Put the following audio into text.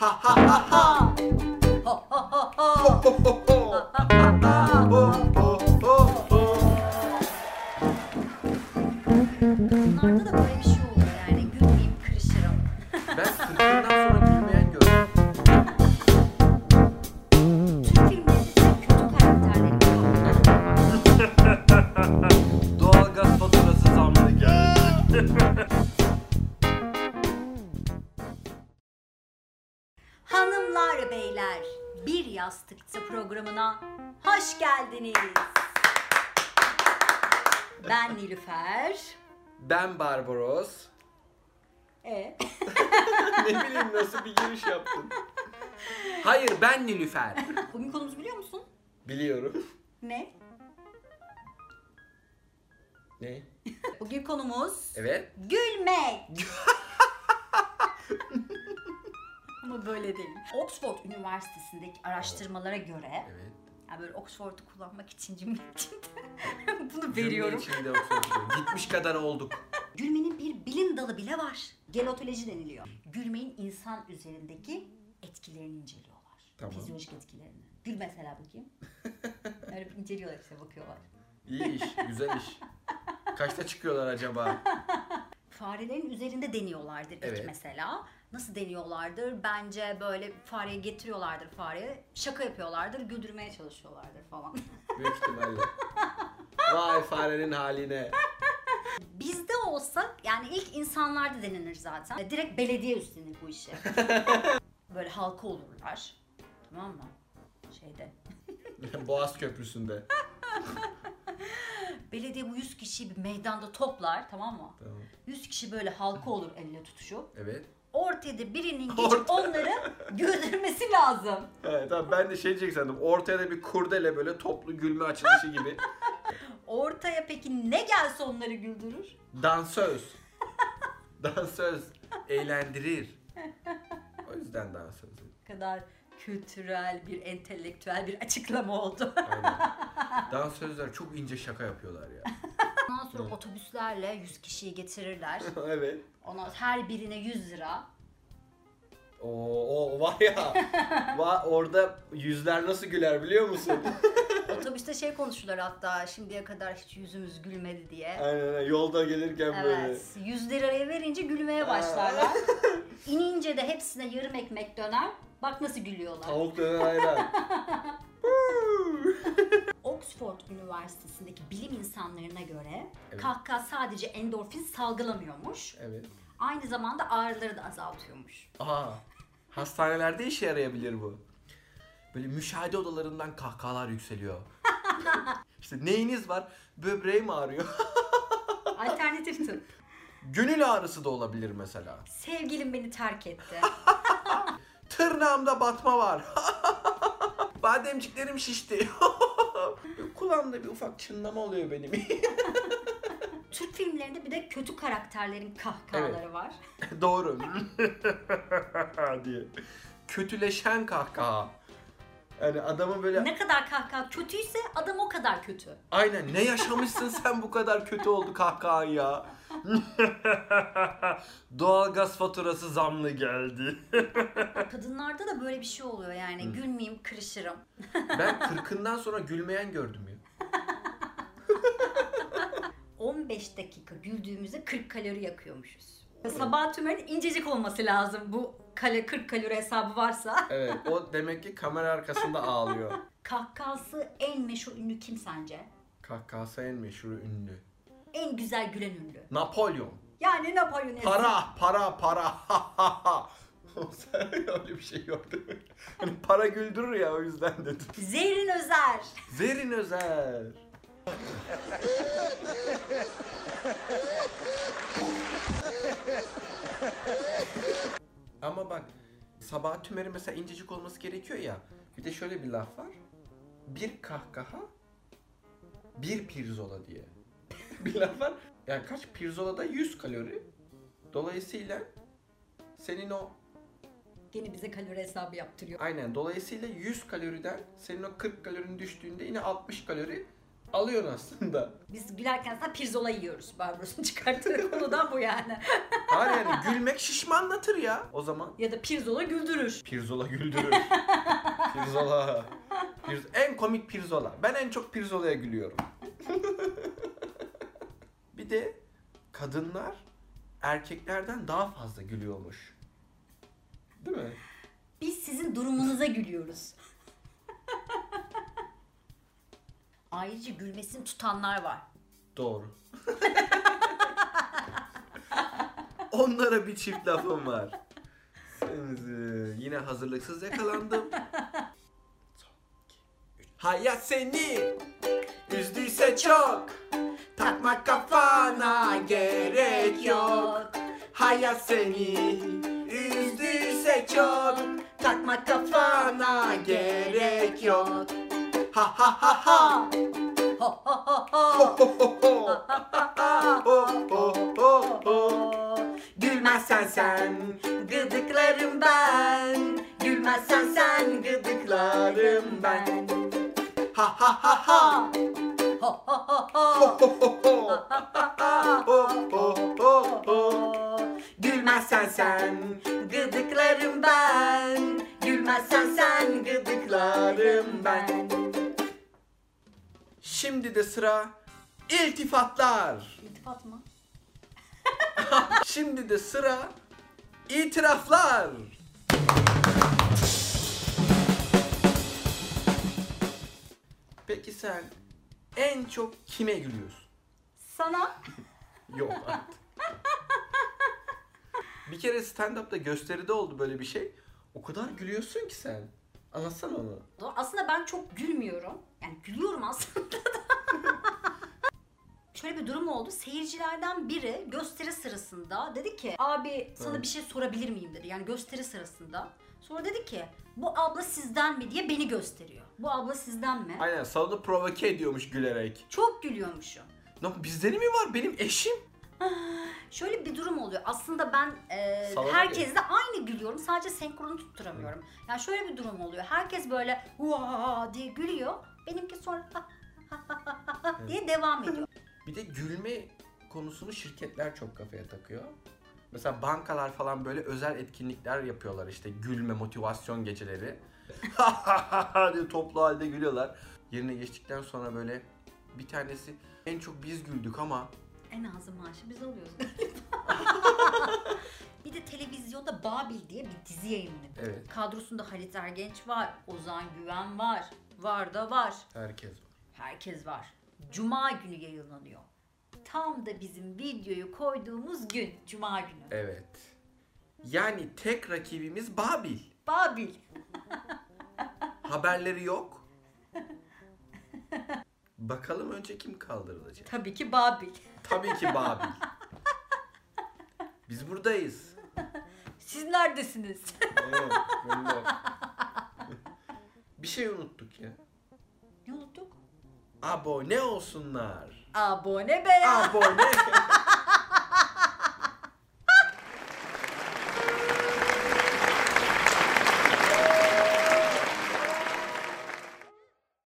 Ha ha ha ha. Ho ho ho ho. Ho ho ho bir yastıkta programına hoş geldiniz. Ben Nilüfer. Ben Barbaros. E ne bileyim nasıl bir giriş yaptın. Hayır ben Nilüfer. bugün konumuzu biliyor musun? Biliyorum. Ne? Ne? Bugün konumuz Evet. gülmek. Ama böyle değil. Oxford Üniversitesi'ndeki araştırmalara göre Evet. yani böyle Oxford'u kullanmak için cümle içinde bunu Cümle veriyorum. içinde oturuyorum. Gitmiş kadar olduk. Gülmenin bir bilim dalı bile var. Gelotoloji deniliyor. Gülmenin insan üzerindeki etkilerini inceliyorlar. Tamam. Fizyolojik etkilerini. Gül mesela bakayım. Öyle bir inceliyorlar işte bakıyorlar. İyi iş, güzel iş. Kaçta çıkıyorlar acaba? Farelerin üzerinde deniyorlardır ilk Evet. mesela. Nasıl deniyorlardır? Bence böyle fareyi getiriyorlardır fareye. Şaka yapıyorlardır, güldürmeye çalışıyorlardır falan. Büyük ihtimalle. Vay farenin haline. Bizde olsa yani ilk insanlarda denenir zaten. Direkt belediye üstlenir bu işe. Böyle halka olurlar. Tamam mı? Şeyde. Boğaz Köprüsü'nde. Belediye bu 100 kişiyi bir meydanda toplar tamam mı? Tamam. 100 kişi böyle halka olur elle tutuşup. Evet. Ortaya da birinin geçip Orta. onları güldürmesi lazım. Evet tamam ben de şey diyecek sandım. Ortaya da bir kurdele böyle toplu gülme açılışı gibi. Ortaya peki ne gelse onları güldürür? Dansöz. Dansöz. Eğlendirir. O yüzden dansöz. Kadar kültürel bir, entelektüel bir açıklama oldu. Aynen. Dansözler çok ince şaka yapıyorlar ya. Sonra otobüslerle 100 kişiyi getirirler. evet. Ondan her birine 100 lira. Oo, o var ya. Va, orada yüzler nasıl güler biliyor musun? Otobüste şey konuşurlar hatta şimdiye kadar hiç yüzümüz gülmedi diye. Aynen aynen. yolda gelirken böyle. Evet. 100 liraya verince gülmeye başlarlar. İnince de hepsine yarım ekmek döner. Bak nasıl gülüyorlar. Tavuk döner ayran. Oxford Üniversitesi'ndeki bilim insanlarına göre Evet. kahkaha sadece endorfin salgılamıyormuş. evet. Aynı zamanda ağrıları da azaltıyormuş. Aa, hastanelerde işe yarayabilir bu. Böyle müşahede odalarından kahkahalar yükseliyor. işte neyiniz var? Böbreğim ağrıyor. Alternatif tıp. Gönül ağrısı da olabilir mesela. Sevgilim beni terk etti. Tırnağımda batma var. Bademciklerim şişti. Kulağımda bir ufak çınlama oluyor benim. Türk filmlerinde bir de kötü karakterlerin kahkahaları var. Doğru. diye. Kötüleşen kahkaha. Yani adamı böyle Ne kadar kahkaha kötüyse adam o kadar kötü. aynen ne yaşamışsın sen bu kadar kötü oldu kahkahan ya. Doğalgaz faturası zamlı geldi. Kadınlarda da böyle bir şey oluyor yani gülmeyeyim kırışırım. Ben kırkından sonra gülmeyen gördüm ya. 15 dakika güldüğümüzde 40 kalori yakıyormuşuz. Sabah tümerin incecik olması lazım bu kale 40 kalori hesabı varsa. Evet o demek ki kamera arkasında ağlıyor. Kahkahası en meşhur ünlü kim sence? Kahkahası en meşhur ünlü. En güzel gülen ünlü. Napolyon. Yani Napolyon Esra. Para, para, para. Öyle bir şey yok değil mi? Hani para güldürür ya o yüzden dedim. Zerrin Özer. Zerin Özer. Ama bak sabah tümeri mesela incecik olması gerekiyor ya. Bir de şöyle bir laf var. Bir kahkaha bir pirzola diye. bir laf var. Yani kaç pirzolada 100 kalori. Dolayısıyla senin o Gene bize kalori hesabı yaptırıyor. aynen dolayısıyla 100 kaloriden senin o 40 kalorinin düştüğünde yine 60 kalori Alıyorsun aslında. Biz gülerken aslında pirzola yiyoruz. Barbaros'un çıkarttığı konudan bu yani. Hayır yani gülmek şişmanlatır ya o zaman. Ya da pirzola güldürür. Pirzola güldürür. pirzola. Pirz- en komik pirzola. Ben en çok pirzolaya gülüyorum. bir de kadınlar erkeklerden daha fazla gülüyormuş. Değil mi? Biz sizin durumunuza gülüyoruz. Ayrıca gülmesini tutanlar var. Doğru. Onlara bir çift lafım var. Senizi yine hazırlıksız yakalandım. Hayat seni üzdüyse çok takma kafana gerek yok. Hayat seni üzdüyse çok takma kafana gerek yok. Ha ha ha ha. Ho ho ho ho. Gülmezsen sen gıdıklarım ben. Gülmezsen sen gıdıklarım ben. Ha ha ha ha. Ho ho ho ho. Gülmezsen sen gıdıklarım ben. Gülmezsen sen gıdıklarım ben Şimdi de sıra iltifatlar. İltifat mı? Şimdi de sıra itiraflar. Peki sen en çok kime gülüyorsun? Sana Yok artık. bir kere stand-up'ta gösteride oldu böyle bir şey. O kadar gülüyorsun ki sen. Anlatsana onu. aslında ben çok gülmüyorum. Yani gülüyorum aslında da. Şöyle bir durum oldu. Seyircilerden biri gösteri sırasında dedi ki abi sana Evet. bir şey sorabilir miyim dedi. Yani gösteri sırasında. Sonra dedi ki bu abla sizden mi diye beni gösteriyor. Bu abla sizden mi? Aynen salonu provoke ediyormuş gülerek. Çok gülüyormuşum. Lan bizde mi var? Benim eşim. Şöyle bir durum oluyor. Aslında ben e, Salona herkesle aynı gülüyorum. Sadece senkronu tutturamıyorum. Yani şöyle bir durum oluyor. Herkes böyle "Vaa!" diye gülüyor. Benimki sonra diye devam ediyor. Bir de gülme konusunu şirketler çok kafaya takıyor. Mesela bankalar falan böyle özel etkinlikler yapıyorlar işte gülme motivasyon geceleri. diye toplu halde gülüyorlar. Yerine geçtikten sonra böyle bir tanesi en çok biz güldük ama En azı maaşı biz alıyoruz. bir de televizyonda Babil diye bir dizi yayınlanıyor. evet Kadrosunda Halit Ergenç var, Ozan Güven var, var da var. herkes var. Herkes var. Cuma günü yayınlanıyor. Tam da bizim videoyu koyduğumuz gün Cuma günü. Evet. Yani tek rakibimiz Babil. Babil. Haberleri yok. Bakalım önce kim kaldırılacak? Tabii ki Babil. Tabii ki Babil. Biz buradayız. Siz neredesiniz? Evet. Bir şey unuttuk ya. ne unuttuk? Abone olsunlar. Abone be ya. Abone.